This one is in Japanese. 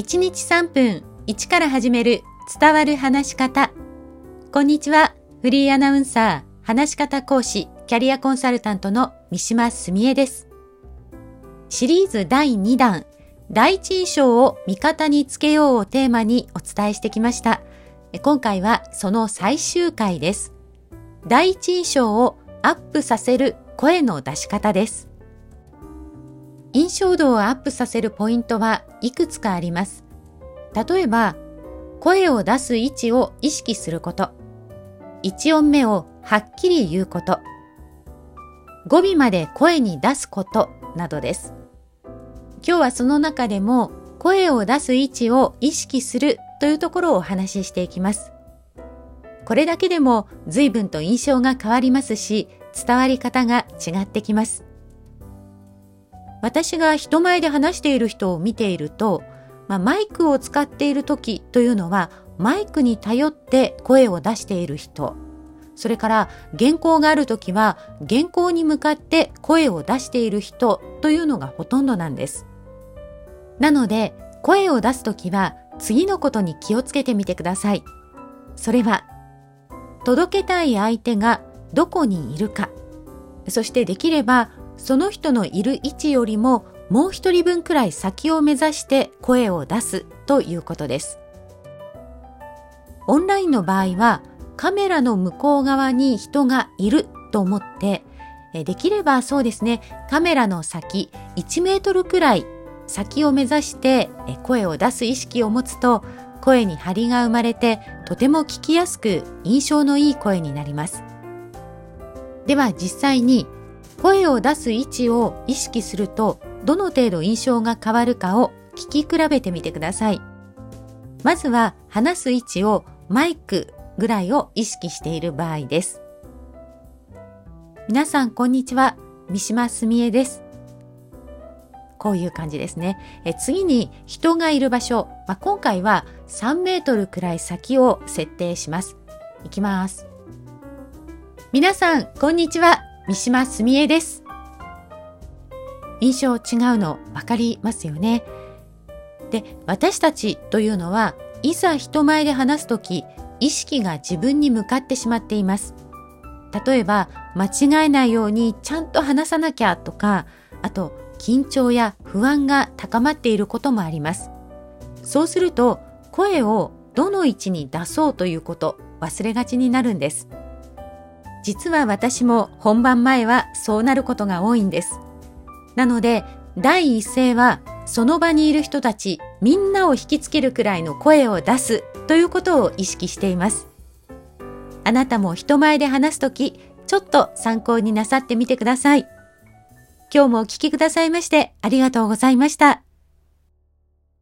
1日3分1から始める伝わる話し方。こんにちは。フリーアナウンサー、話し方講師、キャリアコンサルタントの三島澄江です。シリーズ第2弾、第一印象を味方につけようをテーマにお伝えしてきました。今回はその最終回です。第一印象をアップさせる声の出し方です。印象度をアップさせるポイントはいくつかあります。例えば、声を出す位置を意識すること。1音目をはっきり言うこと。語尾まで声に出すことなどです。今日はその中でも声を出す位置を意識するというところをお話ししていきます。これだけでも随分と印象が変わりますし、伝わり方が違ってきます。私が人前で話している人を見ていると、まあ、マイクを使っている時というのはマイクに頼って声を出している人。それから原稿がある時は原稿に向かって声を出している人というのがほとんどなんです。なので声を出す時は次のことに気をつけてみてください。それは届けたい相手がどこにいるか。そしてできればその人のいる位置よりももう一人分くらい先を目指して声を出すということです。オンラインの場合はカメラの向こう側に人がいると思ってできればそうですねカメラの先1メートルくらい先を目指して声を出す意識を持つと声に張りが生まれてとても聞きやすく印象のいい声になります。では実際に声を出す位置を意識するとどの程度印象が変わるかを聞き比べてみてください。まずは話す位置をマイクぐらいを意識している場合です。皆さんこんにちは。三島澄江です。こういう感じですね。え次に人がいる場所、まあ、今回は3メートルくらい先を設定します。いきます。皆さんこんにちは。三島澄江です。印象違うの分かりますよね。で、私たちというのは、いざ人前で話すとき、意識が自分に向かってしまっています。例えば、間違えないようにちゃんと話さなきゃとか、あと、緊張や不安が高まっていることもあります。そうすると、声をどの位置に出そうということ、忘れがちになるんです。実は私も本番前はそうなることが多いんです。なので、第一声はその場にいる人たちみんなを引きつけるくらいの声を出すということを意識しています。あなたも人前で話すとき、ちょっと参考になさってみてください。今日もお聞きくださいましてありがとうございました。